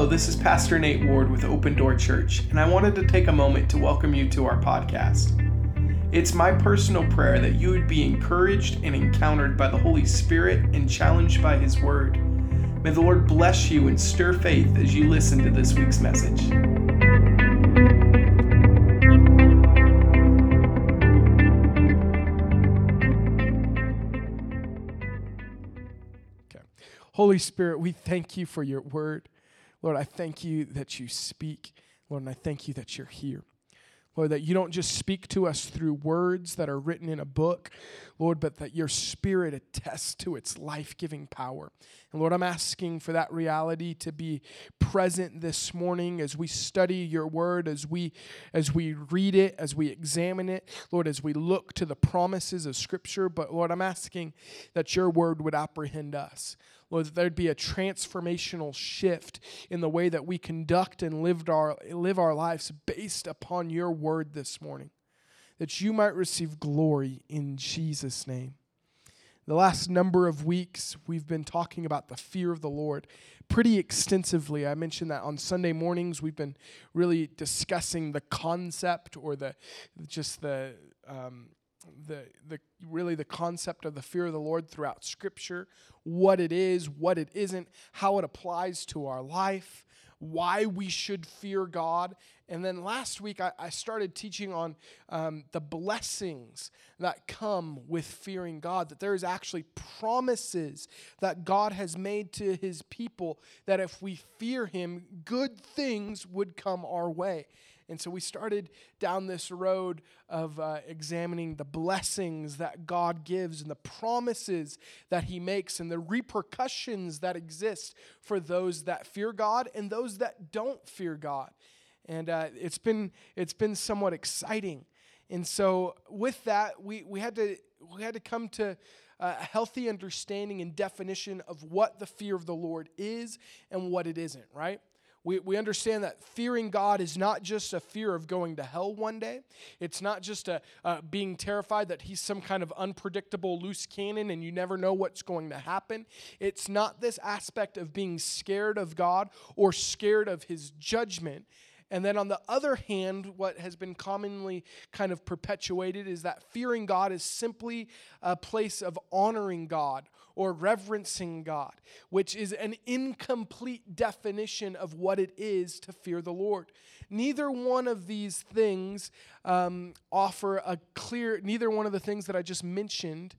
Hello, this is Pastor Nate Ward with Open Door Church, and I wanted to take a moment to welcome you to our podcast. It's my personal prayer that you would be encouraged and encountered by the Holy Spirit and challenged by His Word. May the Lord bless you and stir faith as you listen to this week's message. Okay. Holy Spirit, we thank you for your word. Lord, I thank you that you speak. Lord, and I thank you that you're here. Lord, that you don't just speak to us through words that are written in a book, Lord, but that your spirit attests to its life giving power. And Lord, I'm asking for that reality to be present this morning as we study your word, as we as we read it, as we examine it, Lord, as we look to the promises of Scripture. But Lord, I'm asking that your word would apprehend us. Lord, that there'd be a transformational shift in the way that we conduct and lived our, live our lives based upon your word this morning, that you might receive glory in Jesus' name. The last number of weeks, we've been talking about the fear of the Lord pretty extensively. I mentioned that on Sunday mornings, we've been really discussing the concept or the just the um, the the really the concept of the fear of the Lord throughout Scripture, what it is, what it isn't, how it applies to our life, why we should fear God. And then last week I, I started teaching on um, the blessings that come with fearing God, that there is actually promises that God has made to his people that if we fear him, good things would come our way. And so we started down this road of uh, examining the blessings that God gives and the promises that He makes and the repercussions that exist for those that fear God and those that don't fear God. And uh, it's been it's been somewhat exciting. And so with that, we, we had to we had to come to a healthy understanding and definition of what the fear of the Lord is and what it isn't, right? We, we understand that fearing God is not just a fear of going to hell one day. It's not just a, uh, being terrified that he's some kind of unpredictable loose cannon and you never know what's going to happen. It's not this aspect of being scared of God or scared of his judgment. And then on the other hand, what has been commonly kind of perpetuated is that fearing God is simply a place of honoring God or reverencing God, which is an incomplete definition of what it is to fear the Lord. Neither one of these things um, offer a clear, neither one of the things that I just mentioned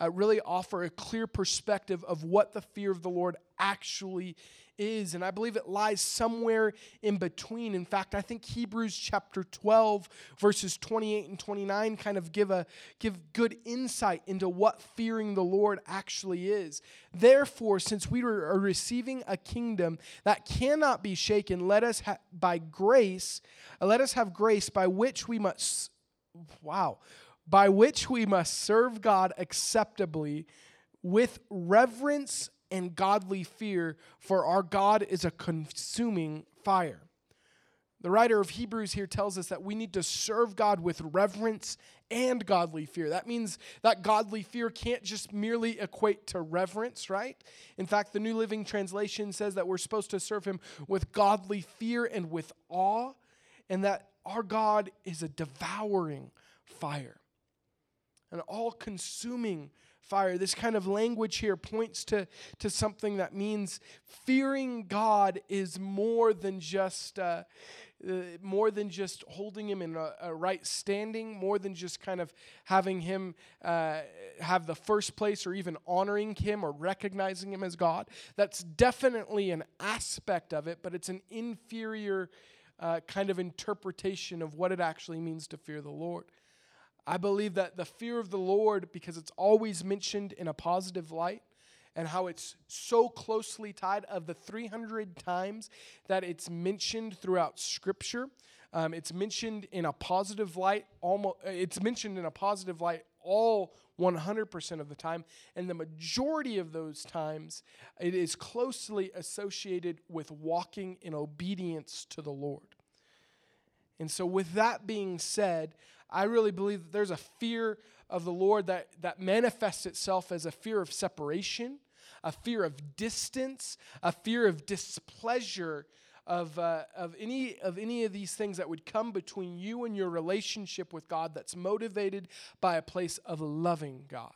uh, really offer a clear perspective of what the fear of the Lord actually is. And I believe it lies somewhere in between. In fact, I think Hebrews chapter 12, verses 28 and 29 kind of give, a, give good insight into what fearing the Lord actually is. Therefore, since we are receiving a kingdom that cannot be shaken, let us ha- by grace, let us have grace by which we must, wow, by which we must serve God acceptably with reverence and godly fear, for our God is a consuming fire. The writer of Hebrews here tells us that we need to serve God with reverence and godly fear. That means that godly fear can't just merely equate to reverence, right? In fact, the New Living Translation says that we're supposed to serve Him with godly fear and with awe, and that our God is a devouring fire, an all consuming fire. This kind of language here points to, to something that means fearing God is more than just. Uh, uh, more than just holding him in a, a, right standing, more than just kind of having him uh, have the first place or even honoring him or recognizing him as God. That's definitely an aspect of it, but it's an inferior uh, kind of interpretation of what it actually means to fear the Lord. I believe that the fear of the Lord, because it's always mentioned in a positive light, and how it's so closely tied of the 300 times that it's mentioned throughout Scripture. Um, it's mentioned in a positive light, almost. It's mentioned in a positive light all 100% of the time, and the majority of those times, it is closely associated with walking in obedience to the Lord. And so, with that being said, I really believe that there's a fear of the Lord that, that manifests itself as a fear of separation, a fear of distance, a fear of displeasure of, uh, of, any, of any of these things that would come between you and your relationship with God that's motivated by a place of loving God.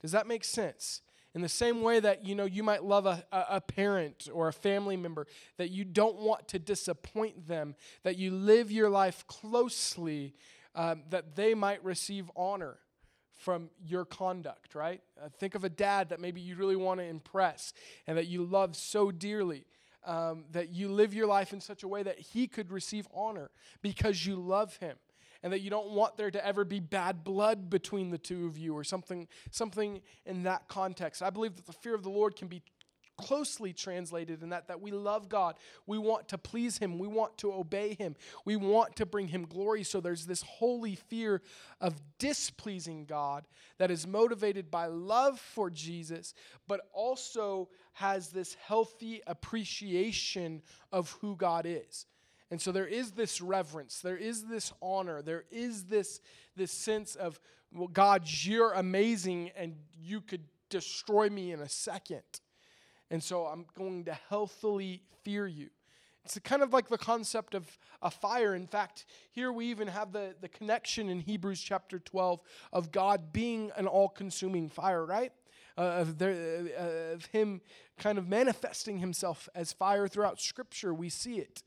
Does that make sense? In the same way that you know you might love a, a, parent or a family member, that you don't want to disappoint them, that you live your life closely, um, that they might receive honor from your conduct, right? Uh, think of a dad that maybe you really want to impress and that you love so dearly. Um, that you live your life in such a way that he could receive honor because you love him and that you don't want there to ever be bad blood between the two of you or something something in that context i believe that the fear of the lord can be closely translated in that that we love God. We want to please him. We want to obey him. We want to bring him glory. So there's this holy fear of displeasing God that is motivated by love for Jesus, but also has this healthy appreciation of who God is. And so there is this reverence, there is this honor, there is this this sense of well God, you're amazing and you could destroy me in a second. And so I'm going to healthily fear you. It's kind of like the concept of a fire. In fact, here we even have the, the connection in Hebrews chapter 12 of God being an all consuming fire, right? Uh, of, uh, of Him kind of manifesting Himself as fire throughout Scripture. We see it.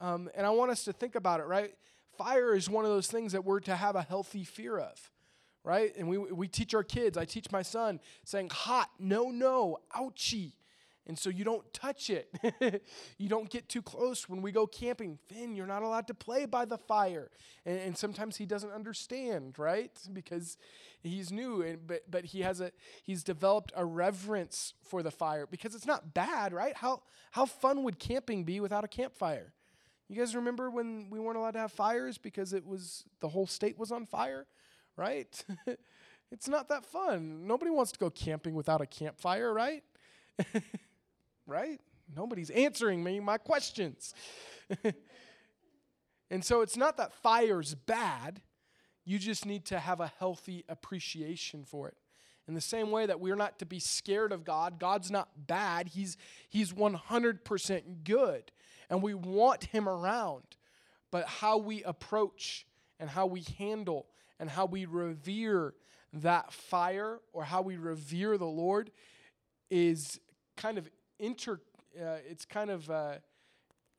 Um, and I want us to think about it, right? Fire is one of those things that we're to have a healthy fear of right? And we, we teach our kids, I teach my son, saying, hot, no, no, ouchie. And so you don't touch it. you don't get too close when we go camping. Finn, you're not allowed to play by the fire. And, and sometimes he doesn't understand, right? Because he's new, and, but, but he has a he's developed a reverence for the fire because it's not bad, right? How how fun would camping be without a campfire? You guys remember when we weren't allowed to have fires because it was the whole state was on fire, right? it's not that fun. Nobody wants to go camping without a campfire, right? right? Nobody's answering me my questions. and so it's not that fire's bad, you just need to have a healthy appreciation for it. In the same way that we're not to be scared of God, God's not bad, He's, he's 100% good, and we want Him around. But how we approach and how we handle and how we revere that fire or how we revere the Lord is kind of inter, uh, it's kind of uh,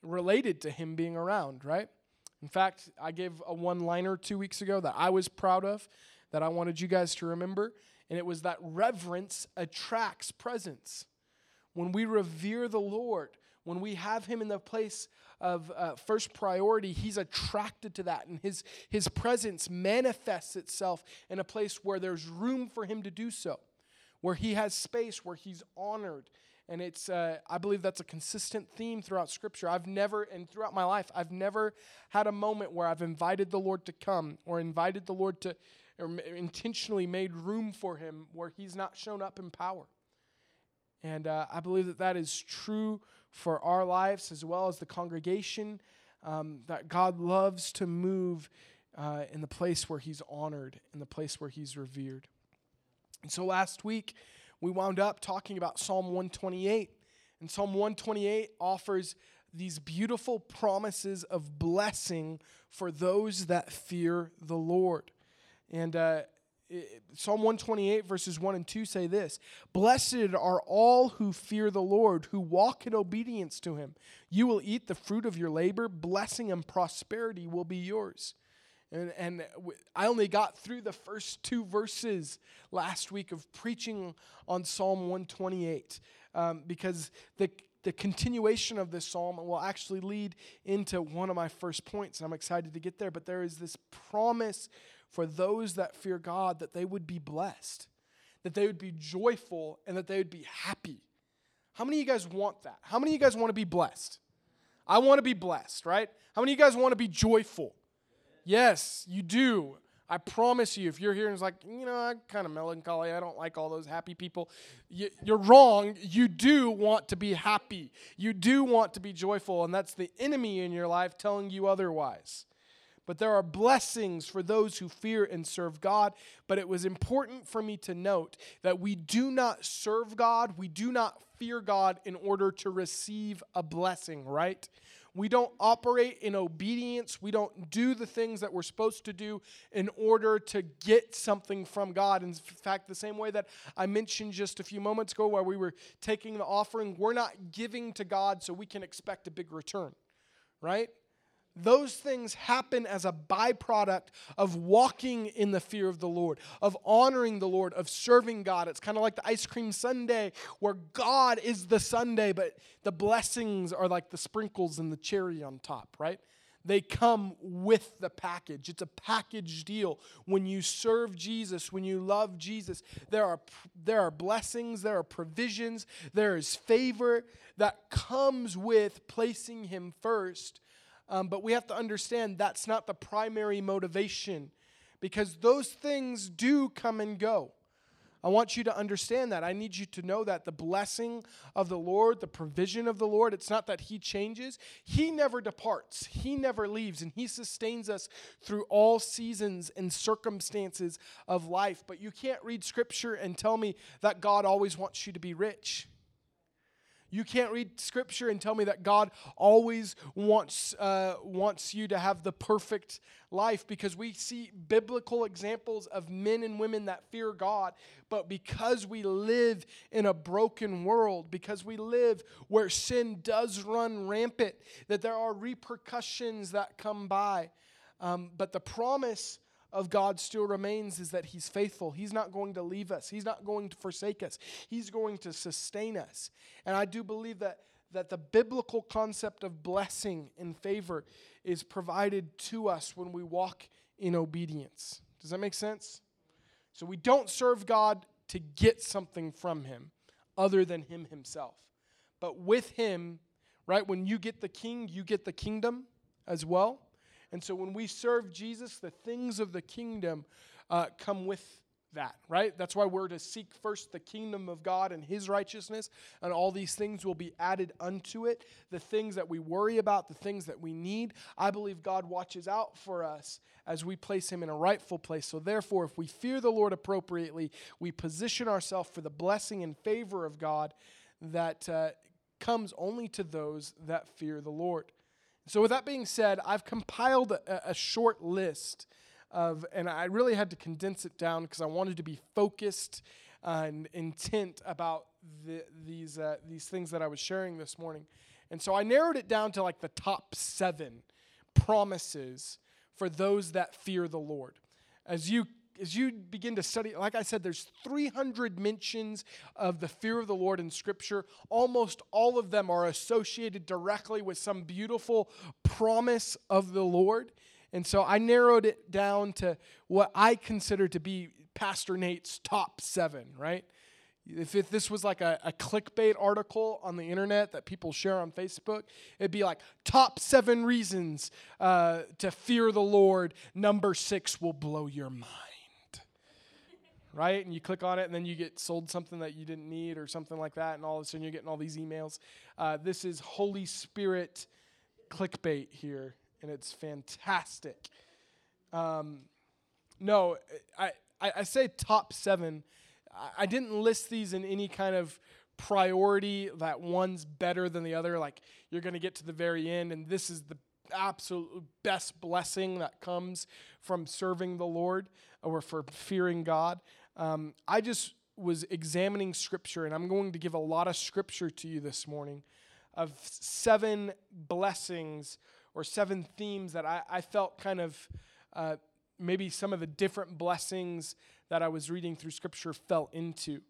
related to him being around, right? In fact, I gave a one liner two weeks ago that I was proud of, that I wanted you guys to remember, and it was that reverence attracts presence. When we revere the Lord, when we have him in the place of uh, first priority, he's attracted to that, and his, his presence manifests itself in a place where there's room for him to do so, where he has space, where he's honored, and it's uh, i believe that's a consistent theme throughout scripture. I've never and throughout my life i've never had a moment where i've invited the lord to come or invited the lord to or intentionally made room for him where he's not shown up in power and uh, i believe that that is true for our lives as well as the congregation um, that god loves to move uh, in the place where he's honored in the place where he's revered and so last week we wound up talking about Psalm 128. And Psalm 128 offers these beautiful promises of blessing for those that fear the Lord. And uh, Psalm 128, verses 1 and 2 say this Blessed are all who fear the Lord, who walk in obedience to him. You will eat the fruit of your labor, blessing and prosperity will be yours. And, and I only got through the first two verses last week of preaching on Psalm 128 um, because the, the continuation of this psalm will actually lead into one of my first points. And I'm excited to get there. But there is this promise for those that fear God that they would be blessed, that they would be joyful, and that they would be happy. How many of you guys want that? How many of you guys want to be blessed? I want to be blessed, right? How many of you guys want to be joyful? Yes, you do. I promise you, if you're here and it's like, you know, I'm kind of melancholy, I don't like all those happy people, you, are wrong. You do want to be happy. You do want to be joyful, and that's the enemy in your life telling you otherwise. But there are blessings for those who fear and serve God. But it was important for me to note that we do not serve God, we do not fear God in order to receive a blessing, right? We don't operate in obedience. We don't do the things that we're supposed to do in order to get something from God. In fact, the same way that I mentioned just a few moments ago, where we were taking the offering, we're not giving to God so we can expect a big return, right? Those things happen as a byproduct of walking in the fear of the Lord, of honoring the Lord, of serving God. It's kind of like the ice cream sundae, where God is the sundae, but the blessings are like the sprinkles and the cherry on top, right? They come with the package. It's a package deal. When you serve Jesus, when you love Jesus, there are, there are blessings, there are provisions, there is favor that comes with placing Him first um, but we have to understand that's not the primary motivation because those things do come and go. I want you to understand that. I need you to know that the blessing of the Lord, the provision of the Lord, it's not that He changes. He never departs, He never leaves, and He sustains us through all seasons and circumstances of life. But you can't read Scripture and tell me that God always wants you to be rich. You can't read scripture and tell me that God always wants, uh, wants you to have the perfect life because we see biblical examples of men and women that fear God. But because we live in a broken world, because we live where sin does run rampant, that there are repercussions that come by. Um, but the promise of God still remains is that He's faithful. He's not going to leave us, He's not going to forsake us, He's going to sustain us. And I do believe that, that the biblical concept of blessing and favor is provided to us when we walk in obedience. Does that make sense? So we don't serve God to get something from Him other than Him Himself. But with Him, right, when you get the king, you get the kingdom as well. And so when we serve Jesus, the things of the kingdom uh, come with that, right? That's why we're to seek first the kingdom of God and his righteousness, and all these things will be added unto it. The things that we worry about, the things that we need, I believe God watches out for us as we place him in a rightful place. So, therefore, if we fear the Lord appropriately, we position ourselves for the blessing and favor of God that uh, comes only to those that fear the Lord. So, with that being said, I've compiled a, a short list of, and I really had to condense it down because I wanted to be focused and intent about the, these, uh, these things that I was sharing this morning. And so I narrowed it down to like the top seven promises for those that fear the Lord. As you as you begin to study, like I said, there's 300 mentions of the fear of the Lord in Scripture. Almost all of them are associated directly with some beautiful promise of the Lord. And so I narrowed it down to what I consider to be Pastor Nate's top seven, right? If, if this was like a, a clickbait article on the internet that people share on Facebook, it'd be like top seven reasons uh, to fear the Lord. Number six will blow your mind right? And you click on it, and then you get sold something that you didn't need or something like that, and all of a sudden you're getting all these emails. Uh, this is Holy Spirit clickbait here, and it's fantastic. Um, no, I, I, I, say top seven. I, I didn't list these in any kind of priority that one's better than the other. Like you're going to get to the very end, and this is the absolute best blessing that comes from serving the Lord or for fearing God. Um, I just was examining scripture, and I'm going to give a lot of scripture to you this morning of seven blessings or seven themes that I, I felt kind of uh, maybe some of the different blessings that I was reading through scripture fell into.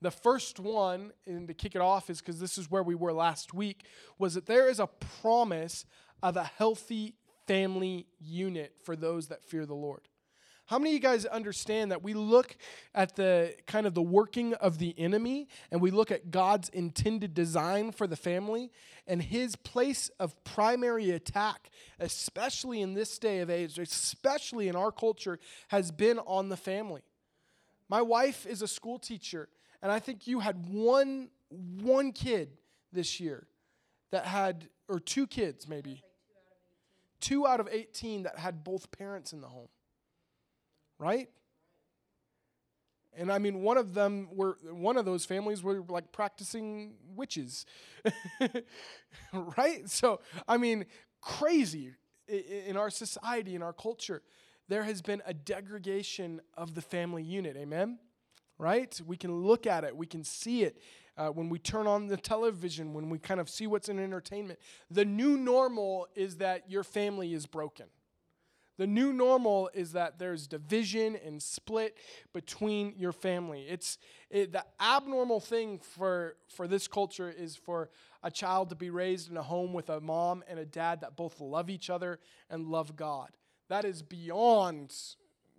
The first one, and to kick it off, is because this is where we were last week, was that there is a promise of a healthy family unit for those that fear the Lord. How many of you guys understand that we look at the kind of the working of the enemy and we look at God's intended design for the family and his place of primary attack, especially in this day of age, especially in our culture, has been on the family. My wife is a school teacher, and I think you had one one kid this year that had or two kids maybe two out of 18 that had both parents in the home. Right? And I mean, one of them were, one of those families were like practicing witches. right? So, I mean, crazy in our society, in our culture. There has been a degradation of the family unit. Amen? Right? We can look at it, we can see it. Uh, when we turn on the television, when we kind of see what's in entertainment, the new normal is that your family is broken. The new normal is that there's division and split between your family. It's it, the abnormal thing for for this culture is for a child to be raised in a home with a mom and a dad that both love each other and love God. That is beyond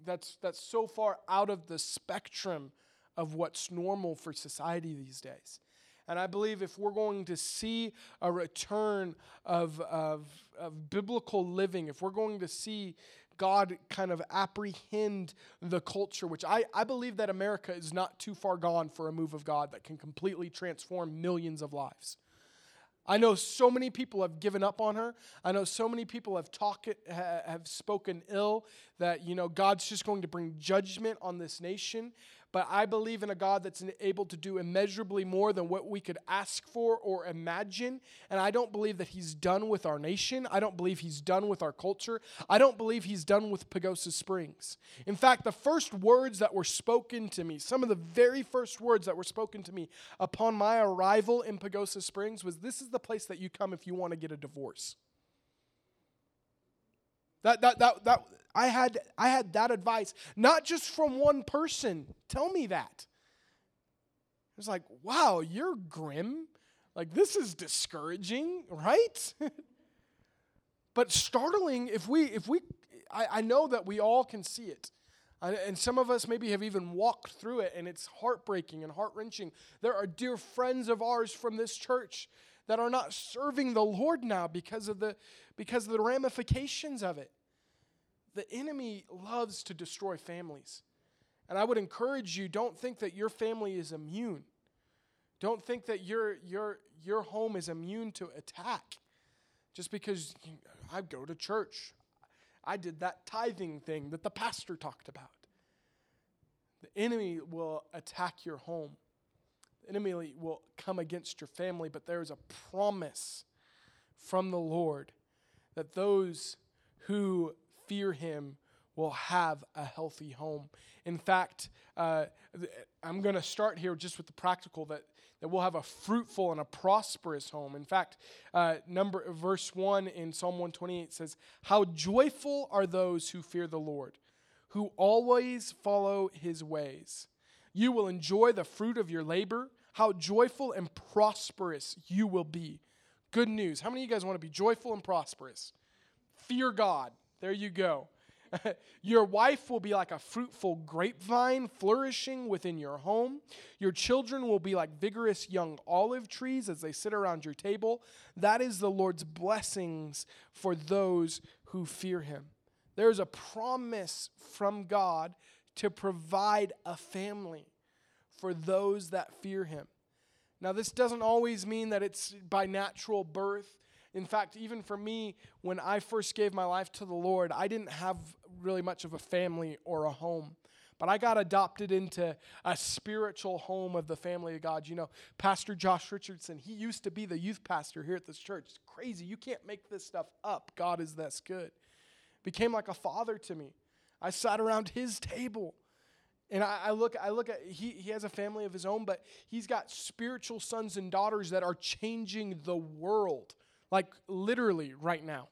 that's that's so far out of the spectrum of what's normal for society these days. And I believe if we're going to see a return of, of, of biblical living, if we're going to see God kind of apprehend the culture, which I, I believe that America is not too far gone for a move of God that can completely transform millions of lives. I know so many people have given up on her. I know so many people have talked, have spoken ill that you know God's just going to bring judgment on this nation but I believe in a God that's able to do immeasurably more than what we could ask for or imagine. And I don't believe that He's done with our nation. I don't believe He's done with our culture. I don't believe He's done with Pagosa Springs. In fact, the first words that were spoken to me, some of the very first words that were spoken to me upon my arrival in Pagosa Springs was this is the place that you come if you want to get a divorce. That, that, that, that, I had, I had that advice, not just from one person. Tell me that. It was like, wow, you're grim. Like, this is discouraging, right? but startling if we, if we, I, I know that we all can see it. And some of us maybe have even walked through it, and it's heartbreaking and heart wrenching. There are dear friends of ours from this church that are not serving the Lord now because of the, because of the ramifications of it the enemy loves to destroy families. And I would encourage you don't think that your family is immune. Don't think that your, your, your home is immune to attack. Just because I go to church, I did that tithing thing that the pastor talked about. The enemy will attack your home, the enemy will come against your family, but there is a promise from the Lord that those who fear him will have a healthy home. In fact, uh, I'm going to start here just with the practical that, that we'll have a fruitful and a prosperous home. In fact, uh, number verse 1 in Psalm 128 says, How joyful are those who fear the Lord, who always follow his ways. You will enjoy the fruit of your labor. How joyful and prosperous you will be. Good news. How many of you guys want to be joyful and prosperous? Fear God. There you go. your wife will be like a fruitful grapevine flourishing within your home. Your children will be like vigorous young olive trees as they sit around your table. That is the Lord's blessings for those who fear him. There's a promise from God to provide a family for those that fear him. Now, this doesn't always mean that it's by natural birth. In fact, even for me, when I first gave my life to the Lord, I didn't have really much of a family or a home. But I got adopted into a spiritual home of the family of God. You know, Pastor Josh Richardson, he used to be the youth pastor here at this church. It's crazy. You can't make this stuff up. God is this good. Became like a father to me. I sat around his table. And I, I, look, I look at he, he has a family of his own, but he's got spiritual sons and daughters that are changing the world like literally right now.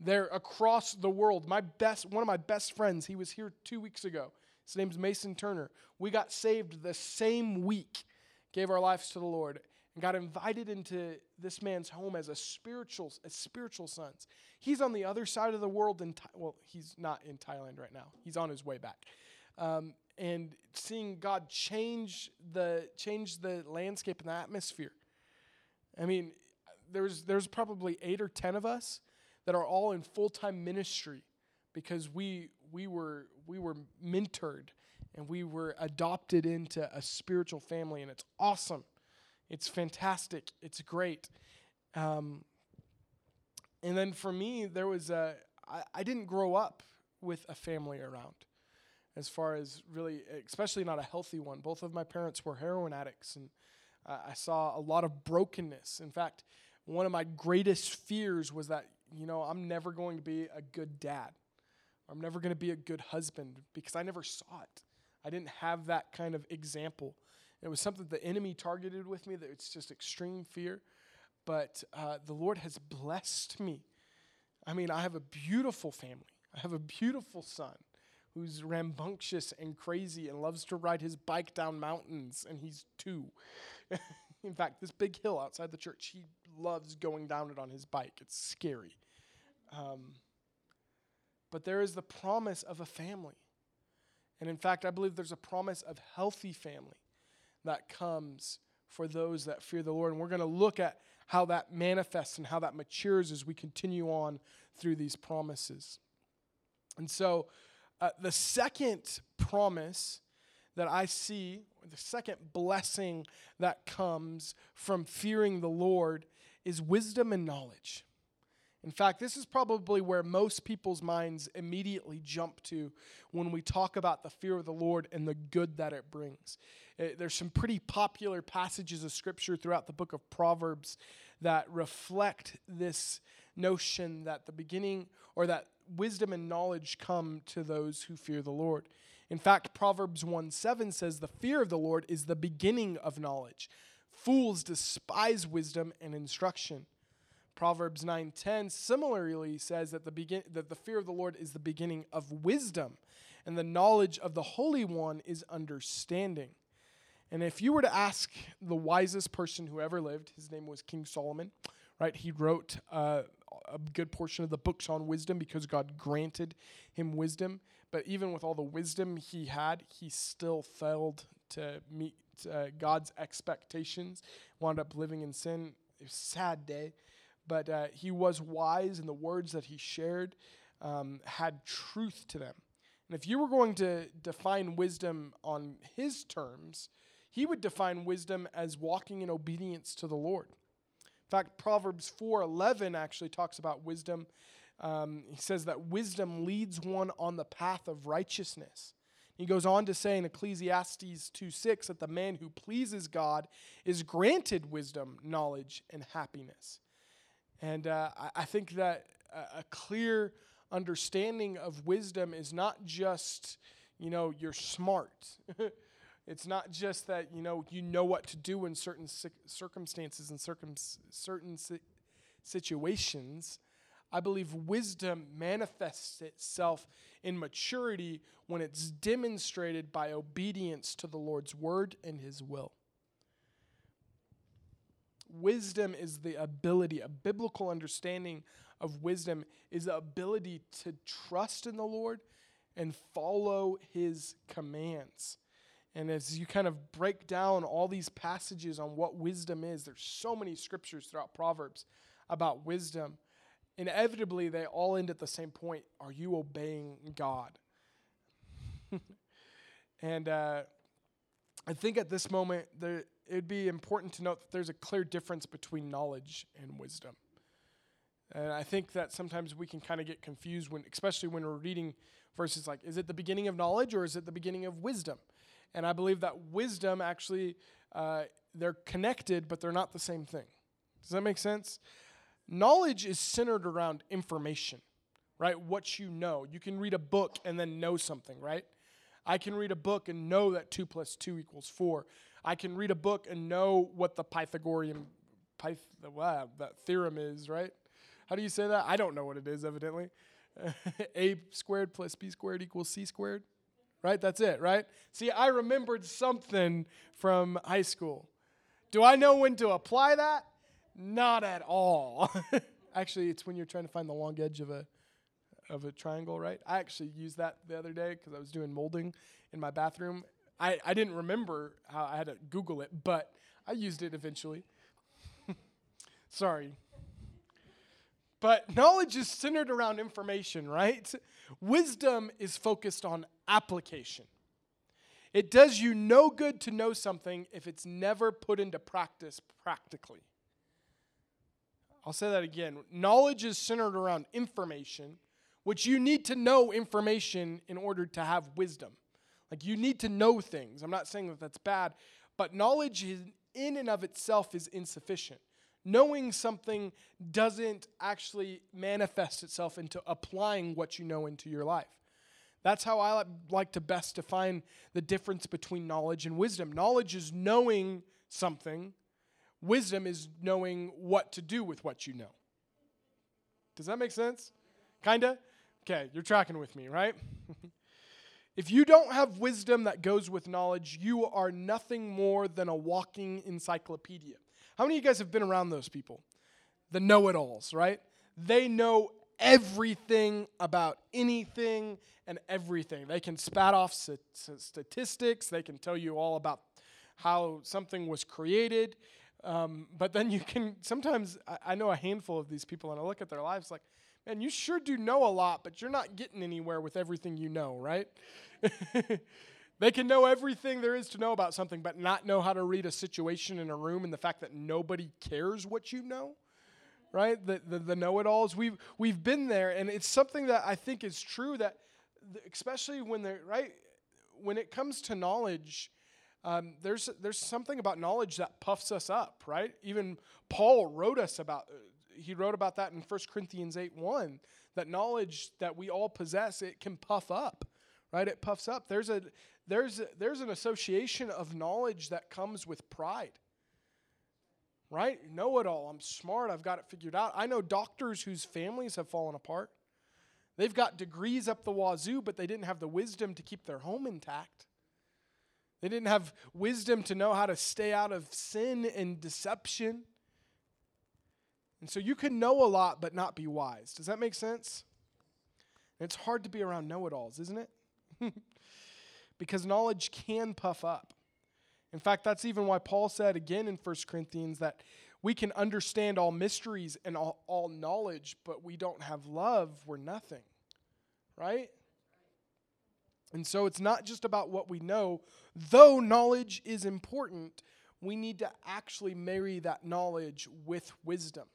They're across the world. My best, one of my best friends, he was here two weeks ago. His name's Mason Turner. We got saved the same week, gave our lives to the Lord, and got invited into this man's home as a spiritual, as spiritual sons. He's on the other side of the world in well, he's not in Thailand right now. He's on his way back. Um, and seeing God change the change the landscape and the atmosphere. I mean, there's there's probably eight or ten of us that are all in full time ministry because we we were we were mentored and we were adopted into a spiritual family and it's awesome. It's fantastic. It's great. Um, and then for me there was a I, I didn't grow up with a family around as far as really, especially not a healthy one. Both of my parents were heroin addicts, and uh, I saw a lot of brokenness. In fact, one of my greatest fears was that, you know, I'm never going to be a good dad. I'm never going to be a good husband because I never saw it. I didn't have that kind of example. It was something the enemy targeted with me that it's just extreme fear. But uh, the Lord has blessed me. I mean, I have a beautiful family. I have a beautiful son who's rambunctious and crazy and loves to ride his bike down mountains, and he's two. In fact, this big hill outside the church, he loves going down it on his bike. It's scary. Um, but there is the promise of a family. And in fact, I believe there's a promise of healthy family that comes for those that fear the Lord. And we're going to look at how that manifests and how that matures as we continue on through these promises. And so, uh, the second promise that I see, the second blessing that comes from fearing the Lord, is wisdom and knowledge. In fact, this is probably where most people's minds immediately jump to when we talk about the fear of the Lord and the good that it brings. It, uh, there's some pretty popular passages of scripture throughout the book of Proverbs that reflect this notion that the beginning or that wisdom and knowledge come to those who fear the Lord. In fact, Proverbs 1 7 says, The fear of the Lord is the beginning of knowledge. Fools despise wisdom and instruction. Proverbs 9:10 similarly says that the begin that the fear of the Lord is the beginning of wisdom and the knowledge of the Holy One is understanding. And if you were to ask the wisest person who ever lived, his name was King Solomon, right? He wrote uh, a good portion of the books on wisdom because God granted him wisdom. But even with all the wisdom he had, he still failed to meet uh, God's expectations, wound up living in sin. It was a sad day. But uh, he was wise, and the words that he shared um, had truth to them. And if you were going to define wisdom on his terms, he would define wisdom as walking in obedience to the Lord. In fact, Proverbs 4:11 actually talks about wisdom. Um, he says that wisdom leads one on the path of righteousness. He goes on to say in Ecclesiastes 2:6 that the man who pleases God is granted wisdom, knowledge, and happiness. And uh, I, think that a clear understanding of wisdom is not just, you know, you're smart. It's not just that you know you know what to do in certain circumstances and circum- certain si- situations. I believe wisdom manifests itself in maturity when it's demonstrated by obedience to the Lord's word and his will. Wisdom is the ability, a biblical understanding of wisdom is the ability to trust in the Lord and follow his commands. And as you kind of break down all these passages on what wisdom is, there's so many scriptures throughout Proverbs about wisdom. Inevitably, they all end at the same point Are you obeying God? and uh, I think at this moment, it'd be important to note that there's a clear difference between knowledge and wisdom. And I think that sometimes we can kind of get confused when, especially when we're reading verses like, is it the beginning of knowledge or is it the beginning of wisdom? And I believe that wisdom actually, uh, they're connected, but they're not the same thing. Does that make sense? Knowledge is centered around information, right? What you know. You can read a book and then know something, right? I can read a book and know that 2 plus 2 equals 4. I can read a book and know what the Pythagorean Pyth- that theorem is, right? How do you say that? I don't know what it is, evidently. a squared plus b squared equals c squared right? That's it, right? See, I remembered something from high school. Do I know when to apply that? Not at all. actually, it's when you're trying to find the long edge of a of a triangle, right? I actually used that the other day because I was doing molding in my bathroom. I, I didn't remember how I had to Google it, but I used it eventually. Sorry. But knowledge is centered around information, right? Wisdom is focused on application. It does you no good to know something if it's never put into practice practically. I'll say that again. Knowledge is centered around information, which you need to know information in order to have wisdom. Like you need to know things. I'm not saying that that's bad, but knowledge in and of itself is insufficient. Knowing something doesn't actually manifest itself into applying what you know into your life. That's how I like to best define the difference between knowledge and wisdom. Knowledge is knowing something, wisdom is knowing what to do with what you know. Does that make sense? Kinda? Okay, you're tracking with me, right? if you don't have wisdom that goes with knowledge, you are nothing more than a walking encyclopedia. How many of you guys have been around those people? The know it alls, right? They know everything about anything and everything. They can spat off statistics, they can tell you all about how something was created. Um, but then you can sometimes, I, I know a handful of these people, and I look at their lives like, man, you sure do know a lot, but you're not getting anywhere with everything you know, right? they can know everything there is to know about something, but not know how to read a situation in a room and the fact that nobody cares what you know, right? The, the, the know it alls. We've, we've been there, and it's something that I think is true that, especially when they're, right? When it comes to knowledge, um, there's, there's something about knowledge that puffs us up, right? Even Paul wrote us about, uh, he wrote about that in 1 Corinthians 8 1, that knowledge that we all possess, it can puff up, right? It puffs up. There's, a, there's, a, there's an association of knowledge that comes with pride, right? Know it all. I'm smart. I've got it figured out. I know doctors whose families have fallen apart. They've got degrees up the wazoo, but they didn't have the wisdom to keep their home intact. They didn't have wisdom to know how to stay out of sin and deception. And so you can know a lot but not be wise. Does that make sense? it's hard to be around know it alls, isn't it? because knowledge can puff up. In fact, that's even why Paul said again in 1 Corinthians that we can understand all mysteries and all, all knowledge, but we don't have love, we're nothing. Right? And so it's not just about what we know, though knowledge is important, we need to actually marry that knowledge with wisdom.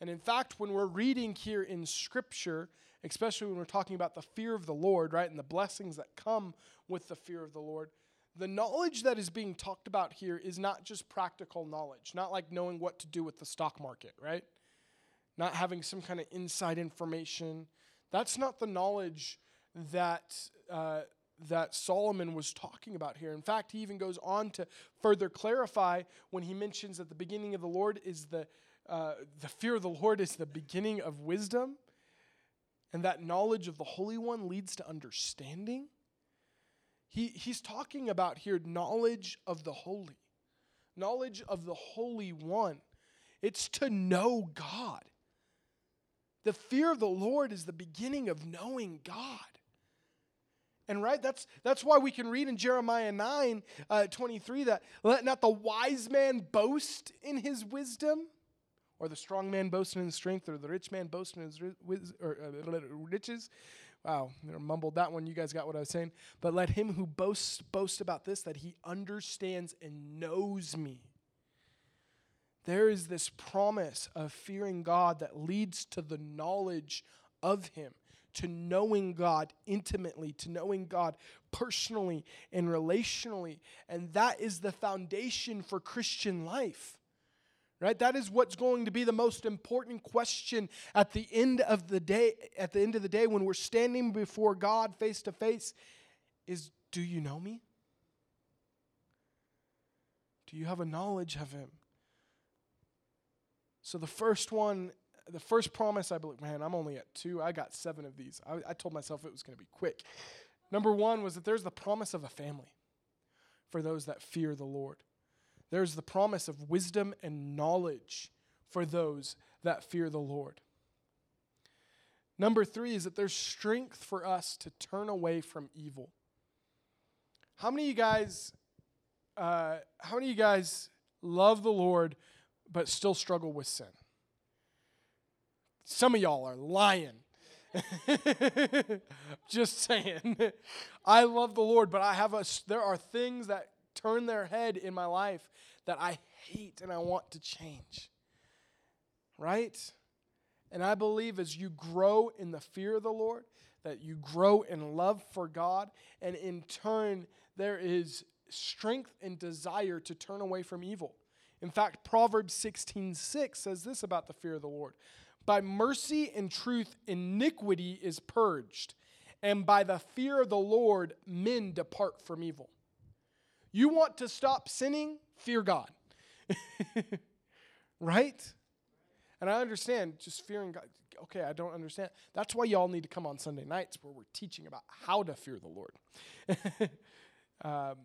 And in fact, when we're reading here in Scripture, especially when we're talking about the fear of the Lord, right, and the blessings that come with the fear of the Lord, the knowledge that is being talked about here is not just practical knowledge, not like knowing what to do with the stock market, right? Not having some kind of inside information. That's not the knowledge that uh, that Solomon was talking about here. In fact, he even goes on to further clarify when he mentions that the beginning of the Lord is the uh, the fear of the Lord is the beginning of wisdom, and that knowledge of the Holy One leads to understanding. He, he's talking about here knowledge of the holy, knowledge of the Holy One. It's to know God. The fear of the Lord is the beginning of knowing God. And right, that's that's why we can read in Jeremiah 9, uh, 23 that let not the wise man boast in his wisdom, or the strong man boast in his strength, or the rich man boast in his ri- or, uh, riches. Wow, I mumbled that one. You guys got what I was saying. But let him who boasts boast about this, that he understands and knows me. There is this promise of fearing God that leads to the knowledge of him to knowing God intimately, to knowing God personally and relationally. And that is the foundation for Christian life. Right? That is what's going to be the most important question at the end of the day at the end of the day when we're standing before God face to face is do you know me? Do you have a knowledge of him? So the first one the first promise, I believe, man, I'm only at two. I got seven of these. I, I told myself it was going to be quick. Number one was that there's the promise of a family for those that fear the Lord. There's the promise of wisdom and knowledge for those that fear the Lord. Number three is that there's strength for us to turn away from evil. How many of you guys, uh, how many of you guys love the Lord but still struggle with sin? Some of y'all are lying. Just saying. I love the Lord, but I have a there are things that turn their head in my life that I hate and I want to change. Right? And I believe as you grow in the fear of the Lord, that you grow in love for God, and in turn, there is strength and desire to turn away from evil. In fact, Proverbs 16 6 says this about the fear of the Lord By mercy and truth, iniquity is purged, and by the fear of the Lord, men depart from evil. You want to stop sinning? Fear God. right? And I understand just fearing God. Okay, I don't understand. That's why y'all need to come on Sunday nights where we're teaching about how to fear the Lord. um,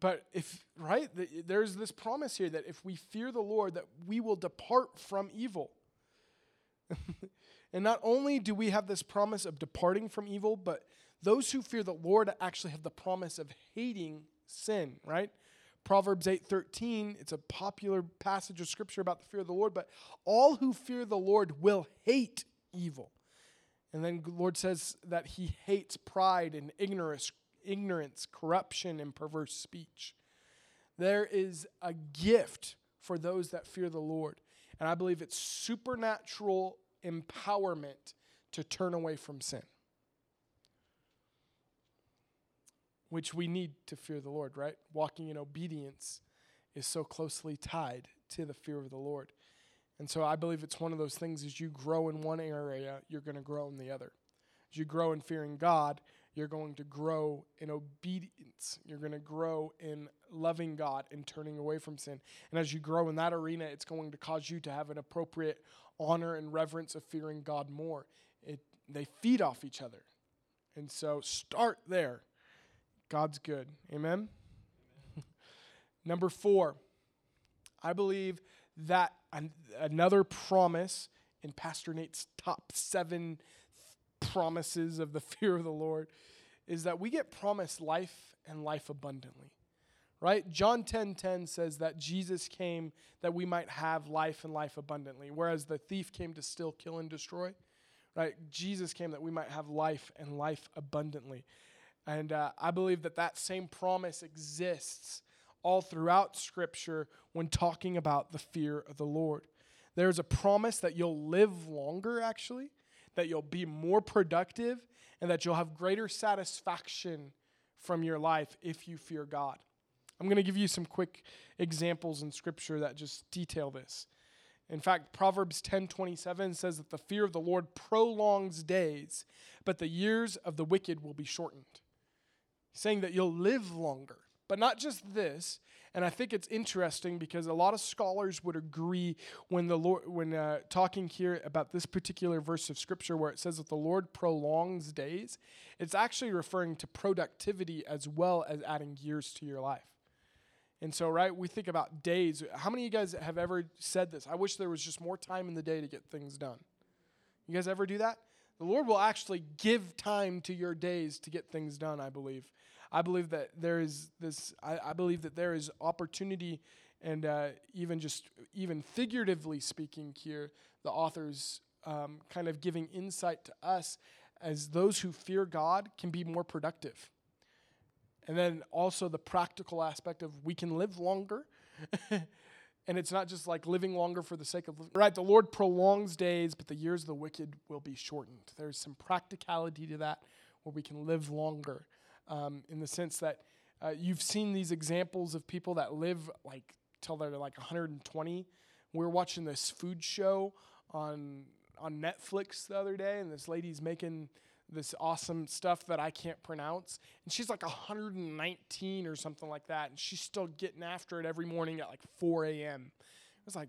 but if, right, there's this promise here that if we fear the Lord, that we will depart from evil. and not only do we have this promise of departing from evil, but those who fear the Lord actually have the promise of hating sin, right? Proverbs 8:13, it's a popular passage of scripture about the fear of the Lord, but all who fear the Lord will hate evil. And then the Lord says that he hates pride and ignorance, ignorance, corruption and perverse speech. There is a gift for those that fear the Lord. And I believe it's supernatural empowerment to turn away from sin. Which we need to fear the Lord, right? Walking in obedience is so closely tied to the fear of the Lord. And so I believe it's one of those things as you grow in one area, you're going to grow in the other. As you grow in fearing God, you're going to grow in obedience. You're going to grow in loving God and turning away from sin. And as you grow in that arena, it's going to cause you to have an appropriate honor and reverence of fearing God more. It, they feed off each other. And so start there. God's good. Amen? Number four, I believe that an- another promise in Pastor Nate's top seven promises of the fear of the Lord is that we get promised life and life abundantly. Right? John 10:10 10, 10 says that Jesus came that we might have life and life abundantly, whereas the thief came to steal, kill, and destroy. Right? Jesus came that we might have life and life abundantly. And uh, I believe that that same promise exists all throughout Scripture when talking about the fear of the Lord. There's a promise that you'll live longer, actually, that you'll be more productive, and that you'll have greater satisfaction from your life if you fear God. I'm going to give you some quick examples in Scripture that just detail this. In fact, Proverbs 10:27 says that the fear of the Lord prolongs days, but the years of the wicked will be shortened saying that you'll live longer. But not just this, and I think it's interesting because a lot of scholars would agree when the Lord, when uh, talking here about this particular verse of scripture where it says that the Lord prolongs days, it's actually referring to productivity as well as adding years to your life. And so, right, we think about days. How many of you guys have ever said this? I wish there was just more time in the day to get things done. You guys ever do that? The Lord will actually give time to your days to get things done, I believe. I believe that there is this, I, I believe that there is opportunity and uh, even just, even figuratively speaking here, the author's um, kind of giving insight to us as those who fear God can be more productive. And then also the practical aspect of we can live longer. and it's not just like living longer for the sake of living. Right, the Lord prolongs days, but the years of the wicked will be shortened. There's some practicality to that where we can live longer um, in the sense that uh, you've seen these examples of people that live like till they're like 120. We were watching this food show on on Netflix the other day, and this lady's making this awesome stuff that I can't pronounce. And she's like 119 or something like that. And she's still getting after it every morning at like 4 a.m. I was like,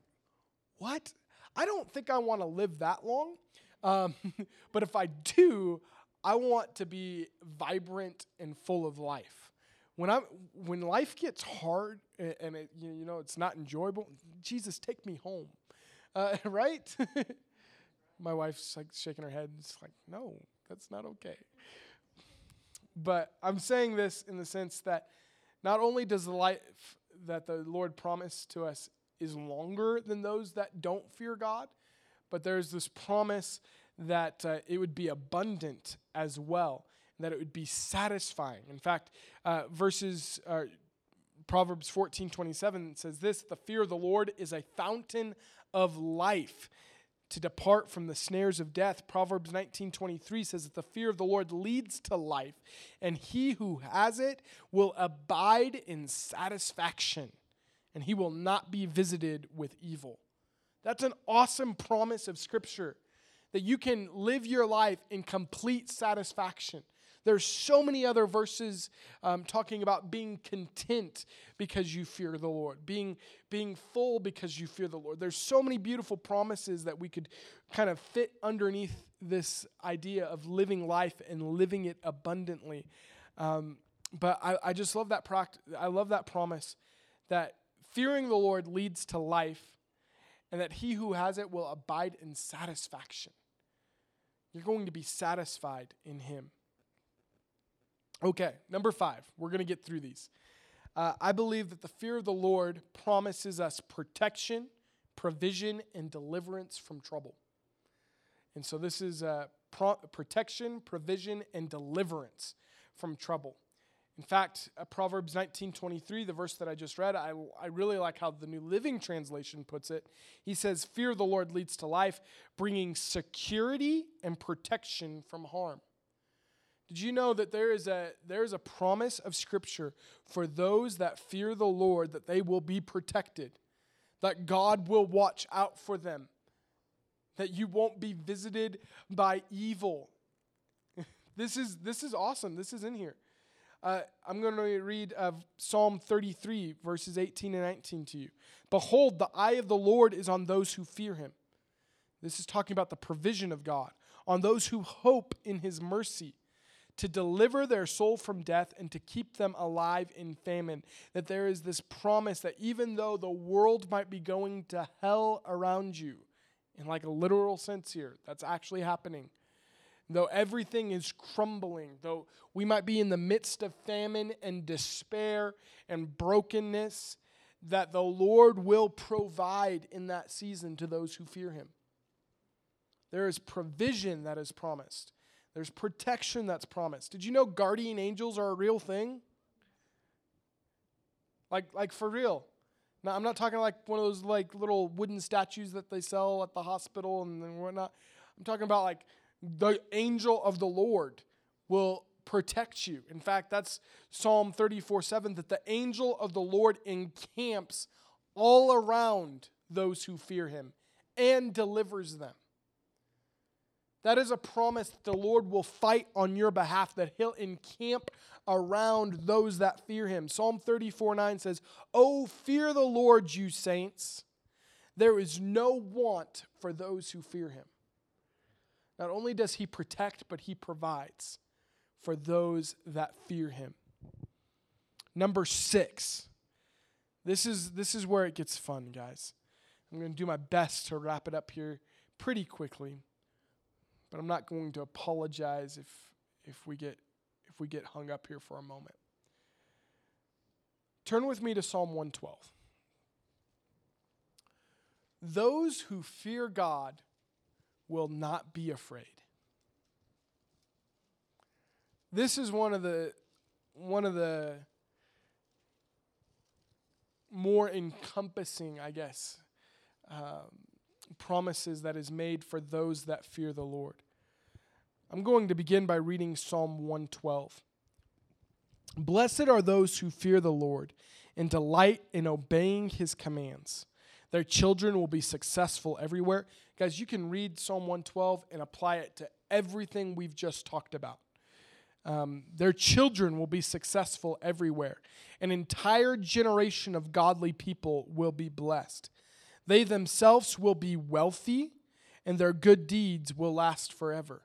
what? I don't think I want to live that long. Um, but if I do, I want to be vibrant and full of life. When I when life gets hard and, and it, you know it's not enjoyable, Jesus, take me home, uh, right? My wife's like shaking her head. It's like, no, that's not okay. But I'm saying this in the sense that not only does the life that the Lord promised to us is longer than those that don't fear God, but there's this promise that uh, it would be abundant as well, that it would be satisfying. In fact, uh, verses uh, Proverbs 14 27 says this The fear of the Lord is a fountain of life. to depart from the snares of death. Proverbs 19:23 says that the fear of the Lord leads to life, and he who has it will abide in satisfaction, and he will not be visited with evil. That's an awesome promise of scripture that you can live your life in complete satisfaction. There's so many other verses um, talking about being content because you fear the Lord, being, being full because you fear the Lord. There's so many beautiful promises that we could kind of fit underneath this idea of living life and living it abundantly. Um, but I, I just love that pract- I love that promise that fearing the Lord leads to life, and that he who has it will abide in satisfaction. You're going to be satisfied in him. Okay, number five. We're going to get through these. Uh, I believe that the fear of the Lord promises us protection, provision, and deliverance from trouble. And so this is uh, pro- protection, provision, and deliverance from trouble. In fact, uh, Proverbs 19:23, the verse that I just read, I, I really like how the New Living Translation puts it. He says, "Fear the Lord leads to life, bringing security and protection from harm." Did you know that there is a there is a promise of scripture for those that fear the Lord that they will be protected, that God will watch out for them, that you won't be visited by evil. this is this is awesome. This is in here. Uh, I'm going to read uh, Psalm 33, verses 18 and 19 to you. Behold, the eye of the Lord is on those who fear him. This is talking about the provision of God, on those who hope in his mercy to deliver their soul from death and to keep them alive in famine. That there is this promise that even though the world might be going to hell around you, in like a literal sense here, that's actually happening. Though everything is crumbling, though we might be in the midst of famine and despair and brokenness, that the Lord will provide in that season to those who fear Him. There is provision that is promised. There's protection that's promised. Did you know guardian angels are a real thing? Like, like for real. Now, I'm not talking like one of those like little wooden statues that they sell at the hospital and whatnot. I'm talking about like the angel of the Lord will protect you. In fact, that's Psalm 34 7 that the angel of the Lord encamps all around those who fear him and delivers them. That is a promise that the Lord will fight on your behalf, that He'll encamp around those that fear Him. Psalm 34 9 says, Oh, fear the Lord, you saints. There is no want for those who fear Him. Not only does He protect, but He provides for those that fear Him. Number six. This is, this is where it gets fun, guys. I'm going to do my best to wrap it up here pretty quickly but I'm not going to apologize if if we get if we get hung up here for a moment. Turn with me to Psalm 112. Those who fear God will not be afraid. This is one of the one of the more encompassing, I guess, um, promises that is made for those that fear the Lord. I'm going to begin by reading Psalm 112. Blessed are those who fear the Lord and delight in obeying his commands. Their children will be successful everywhere. Guys, you can read Psalm 112 and apply it to everything we've just talked about. Um, their children will be successful everywhere. An entire generation of godly people will be blessed. They themselves will be wealthy, and their good deeds will last forever.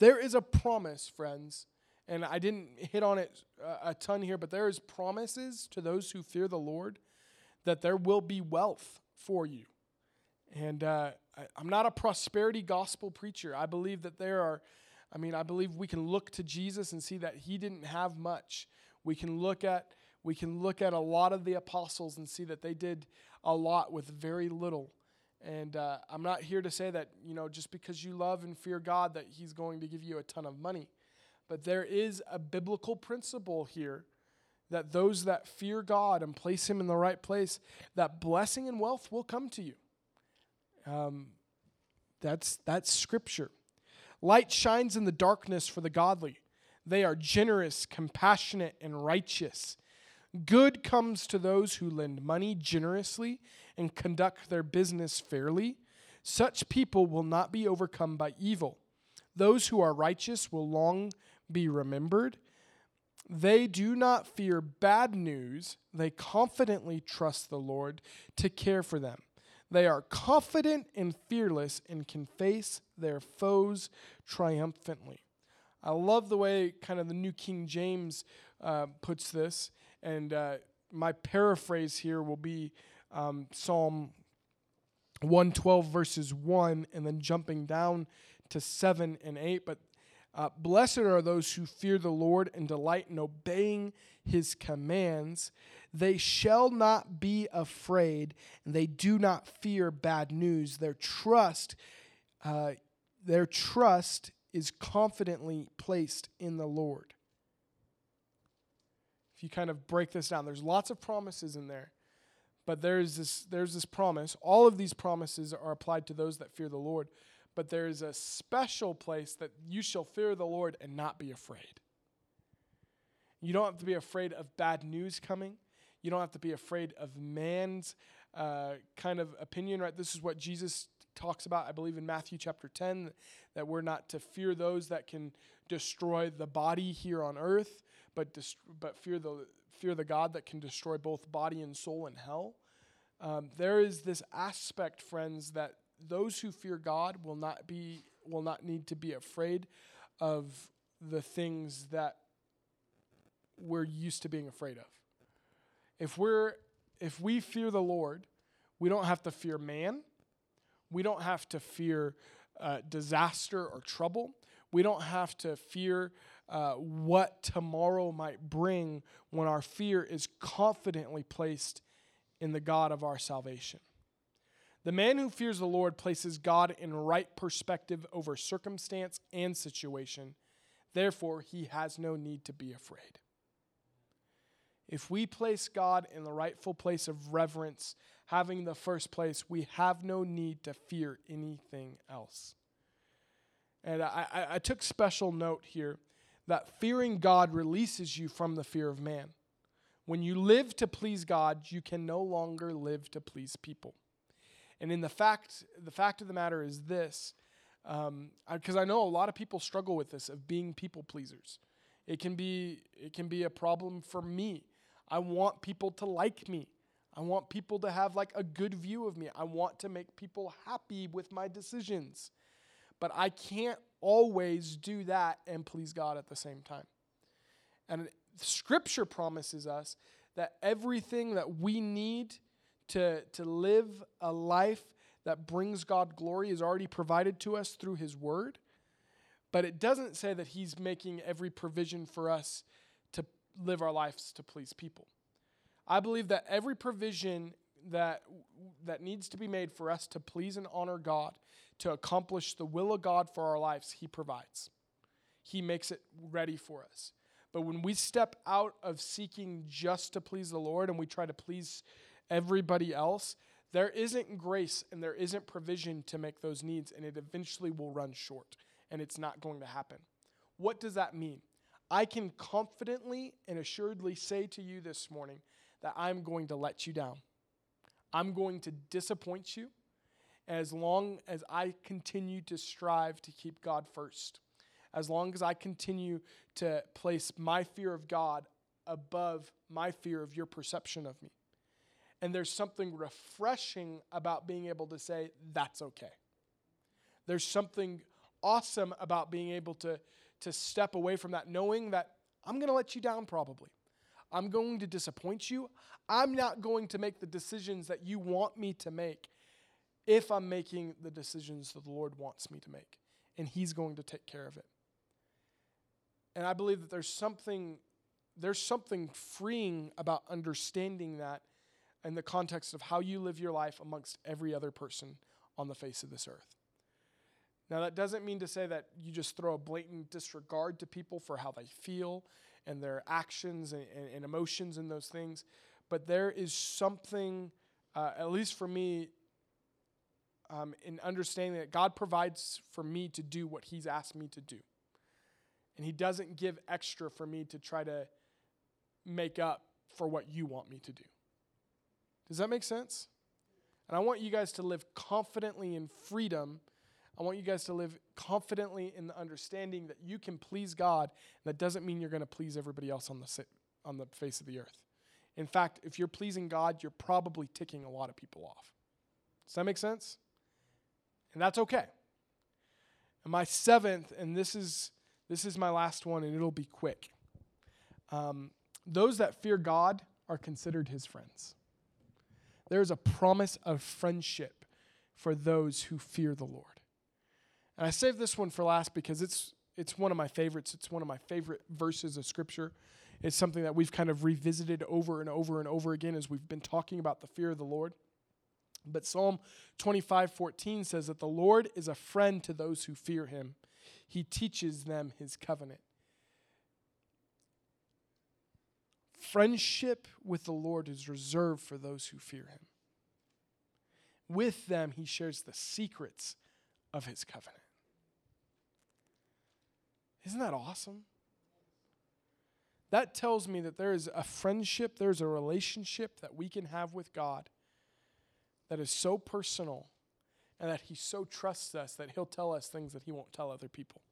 There is a promise, friends, and I didn't hit on it a ton here, but there is promises to those who fear the Lord that there will be wealth for you. And uh, I, I'm not a prosperity gospel preacher. I believe that there are, I mean, I believe we can look to Jesus and see that he didn't have much. We can look at we can look at a lot of the apostles and see that they did a lot with very little. And uh, I'm not here to say that, you know, just because you love and fear God, that He's going to give you a ton of money. But there is a biblical principle here that those that fear God and place Him in the right place, that blessing and wealth will come to you. Um, That's that's scripture. Light shines in the darkness for the godly. They are generous, compassionate, and righteous. Good comes to those who lend money generously and conduct their business fairly. Such people will not be overcome by evil. Those who are righteous will long be remembered. They do not fear bad news, they confidently trust the Lord to care for them. They are confident and fearless and can face their foes triumphantly. I love the way kind of the New King James uh, puts this, and uh, my paraphrase here will be um, Psalm 112, verses 1, and then jumping down to 7 and 8. But uh, blessed are those who fear the Lord and delight in obeying his commands. They shall not be afraid, and they do not fear bad news. Their trust, uh, their trust is confidently placed in the Lord. If you kind of break this down, there's lots of promises in there, but there's this there's this promise. All of these promises are applied to those that fear the Lord, but there is a special place that you shall fear the Lord and not be afraid. You don't have to be afraid of bad news coming. You don't have to be afraid of man's uh, kind of opinion, right? This is what Jesus talks about, I believe, in Matthew chapter 10, that we're not to fear those that can destroy the body here on earth, but, dist- but fear, the, fear the God that can destroy both body and soul in hell. Um, there is this aspect, friends, that those who fear God will not be will not need to be afraid of the things that we're used to being afraid of. If we're if we fear the Lord, we don't have to fear man. We don't have to fear uh, disaster or trouble. We don't have to fear uh, what tomorrow might bring when our fear is confidently placed in the God of our salvation. The man who fears the Lord places God in right perspective over circumstance and situation. Therefore, he has no need to be afraid. If we place God in the rightful place of reverence, having the first place, we have no need to fear anything else. And I, I, I, took special note here that fearing God releases you from the fear of man. When you live to please God, you can no longer live to please people. And in the fact, the fact of the matter is this, because um, I, I know a lot of people struggle with this of being people pleasers. It can be it can be a problem for me I want people to like me. I want people to have like a good view of me. I want to make people happy with my decisions. But I can't always do that and please God at the same time. And scripture promises us that everything that we need to, to live a life that brings God glory is already provided to us through his word. But it doesn't say that he's making every provision for us live our lives to please people. I believe that every provision that that needs to be made for us to please and honor God, to accomplish the will of God for our lives, he provides. He makes it ready for us. But when we step out of seeking just to please the Lord and we try to please everybody else, there isn't grace and there isn't provision to make those needs, and it eventually will run short, and it's not going to happen. What does that mean? I can confidently and assuredly say to you this morning that I'm going to let you down. I'm going to disappoint you as long as I continue to strive to keep God first. As long as I continue to place my fear of God above my fear of your perception of me. And there's something refreshing about being able to say, that's okay. There's something awesome about being able to to step away from that, knowing that I'm going to let you down probably. I'm going to disappoint you. I'm not going to make the decisions that you want me to make if I'm making the decisions that the Lord wants me to make. And He's going to take care of it. And I believe that there's something there's something freeing about understanding that in the context of how you live your life amongst every other person on the face of this earth. Now, that doesn't mean to say that you just throw a blatant disregard to people for how they feel and their actions and, and, and emotions and those things, but there is something, uh, at least for me, um, in understanding that God provides for me to do what He's asked me to do. And He doesn't give extra for me to try to make up for what you want me to do. Does that make sense? And I want you guys to live confidently in freedom. I want you guys to live confidently in the understanding that you can please God. and That doesn't mean you're going to please everybody else on the, on the face of the earth. In fact, if you're pleasing God, you're probably ticking a lot of people off. Does that make sense? And that's okay. And my seventh, and this is this is my last one, and it'll be quick. Um, those that fear God are considered his friends. There is a promise of friendship for those who fear the Lord. And I saved this one for last because it's it's one of my favorites. It's one of my favorite verses of scripture. It's something that we've kind of revisited over and over and over again as we've been talking about the fear of the Lord. But Psalm 25:14 says that the Lord is a friend to those who fear him, he teaches them his covenant. Friendship with the Lord is reserved for those who fear him. With them, he shares the secrets of his covenant. Isn't that awesome? That tells me that there is a friendship, there's a relationship that we can have with God that is so personal and that he so trusts us that he'll tell us things that he won't tell other people.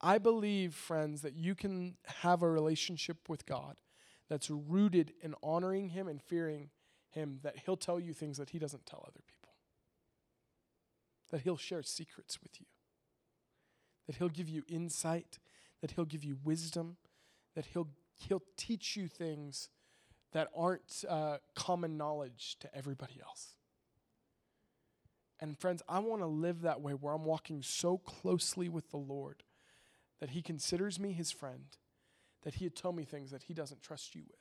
I believe, friends, that you can have a relationship with God that's rooted in honoring him and fearing him, that he'll tell you things that he doesn't tell other people, that he'll share secrets with you, that he'll give you insight, that he'll give you wisdom, that he'll, he'll teach you things that aren't uh, common knowledge to everybody else. And friends, I want to live that way where I'm walking so closely with the Lord that He considers me His friend, that He'd tell me things that He doesn't trust you with.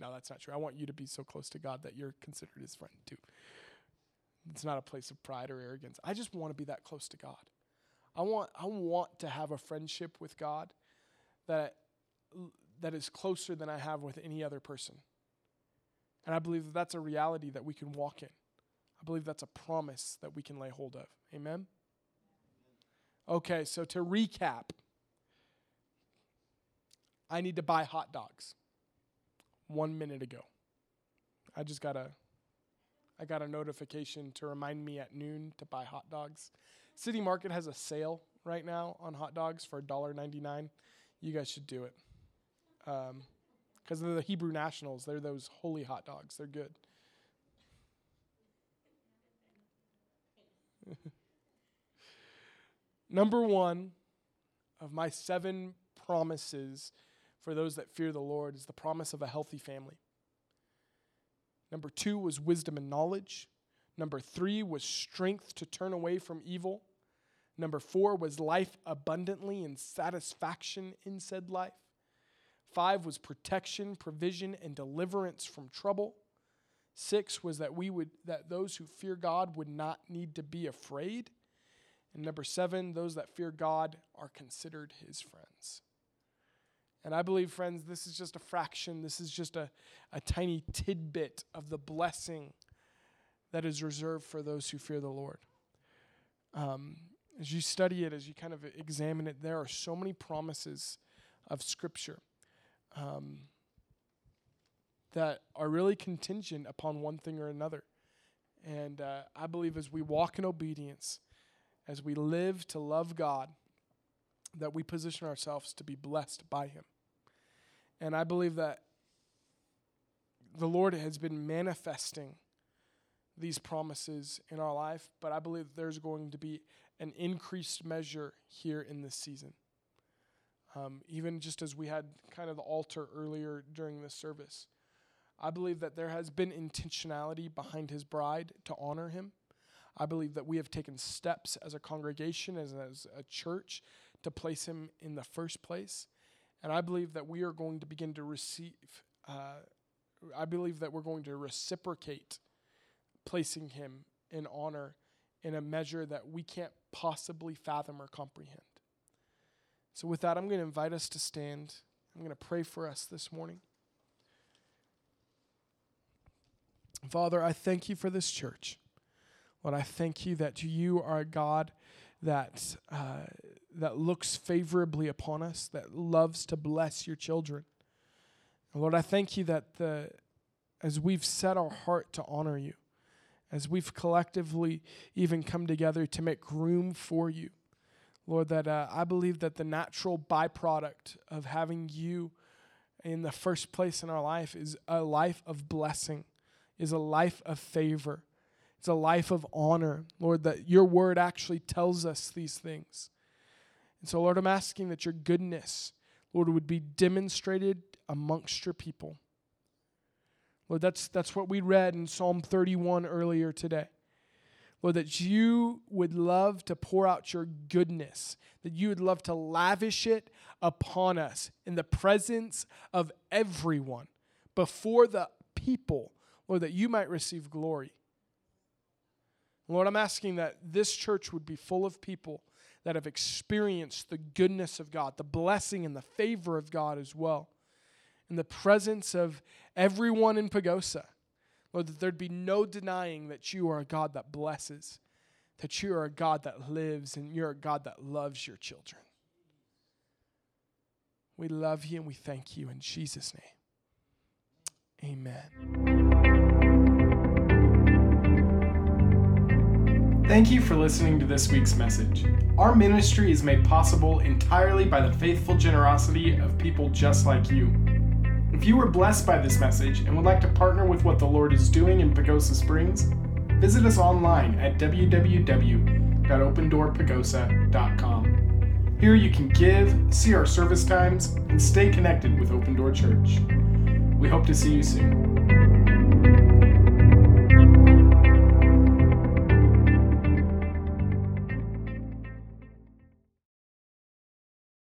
Now, that's not true. I want you to be so close to God that you're considered His friend too. It's not a place of pride or arrogance. I just want to be that close to God. I want, I want to have a friendship with God that that is closer than I have with any other person. And I believe that that's a reality that we can walk in. I believe that's a promise that we can lay hold of. Amen? Okay, so to recap, I need to buy hot dogs one minute ago. I just got a I got a notification to remind me at noon to buy hot dogs. City Market has a sale right now on hot dogs for $1.99. You guys should do it because um, they're the Hebrew Nationals. They're those holy hot dogs. They're good. Number one of my seven promises for those that fear the Lord is the promise of a healthy family. Number two was wisdom and knowledge. Number three was strength to turn away from evil. Number four was life abundantly and satisfaction in said life. Five was protection, provision, and deliverance from trouble. Six was that we would that those who fear God would not need to be afraid. And number seven, those that fear God are considered his friends. And I believe, friends, this is just a fraction, this is just a, a tiny tidbit of the blessing that is reserved for those who fear the Lord. Um, as you study it, as you kind of examine it, there are so many promises of Scripture um, that are really contingent upon one thing or another. And uh, I believe as we walk in obedience, as we live to love God, that we position ourselves to be blessed by Him. And I believe that the Lord has been manifesting these promises in our life, but I believe there's going to be an increased measure here in this season. Um, even just as we had kind of the altar earlier during this service, I believe that there has been intentionality behind his bride to honor him. I believe that we have taken steps as a congregation, as, as a church, to place him in the first place. And I believe that we are going to begin to receive, uh, I believe that we're going to reciprocate placing him in honor in a measure that we can't possibly fathom or comprehend. So, with that, I'm going to invite us to stand. I'm going to pray for us this morning. Father, I thank you for this church. Lord, I thank you that you are a God that, uh, that looks favorably upon us, that loves to bless your children. And Lord, I thank you that the, as we've set our heart to honor you, as we've collectively even come together to make room for you, Lord, that uh, I believe that the natural byproduct of having you in the first place in our life is a life of blessing, is a life of favor, it's a life of honor. Lord, that your word actually tells us these things. And so, Lord, I'm asking that your goodness, Lord, would be demonstrated amongst your people. Lord, that's, that's what we read in Psalm 31 earlier today. Lord, that you would love to pour out your goodness, that you would love to lavish it upon us in the presence of everyone, before the people, Lord, that you might receive glory. Lord, I'm asking that this church would be full of people that have experienced the goodness of God, the blessing and the favor of God as well, in the presence of everyone in Pagosa. Lord, that there'd be no denying that you are a God that blesses, that you are a God that lives, and you're a God that loves your children. We love you and we thank you in Jesus' name. Amen. Thank you for listening to this week's message. Our ministry is made possible entirely by the faithful generosity of people just like you. If you were blessed by this message and would like to partner with what the Lord is doing in Pagosa Springs, visit us online at www.opendoorpagosa.com. Here you can give, see our service times, and stay connected with Open Door Church. We hope to see you soon.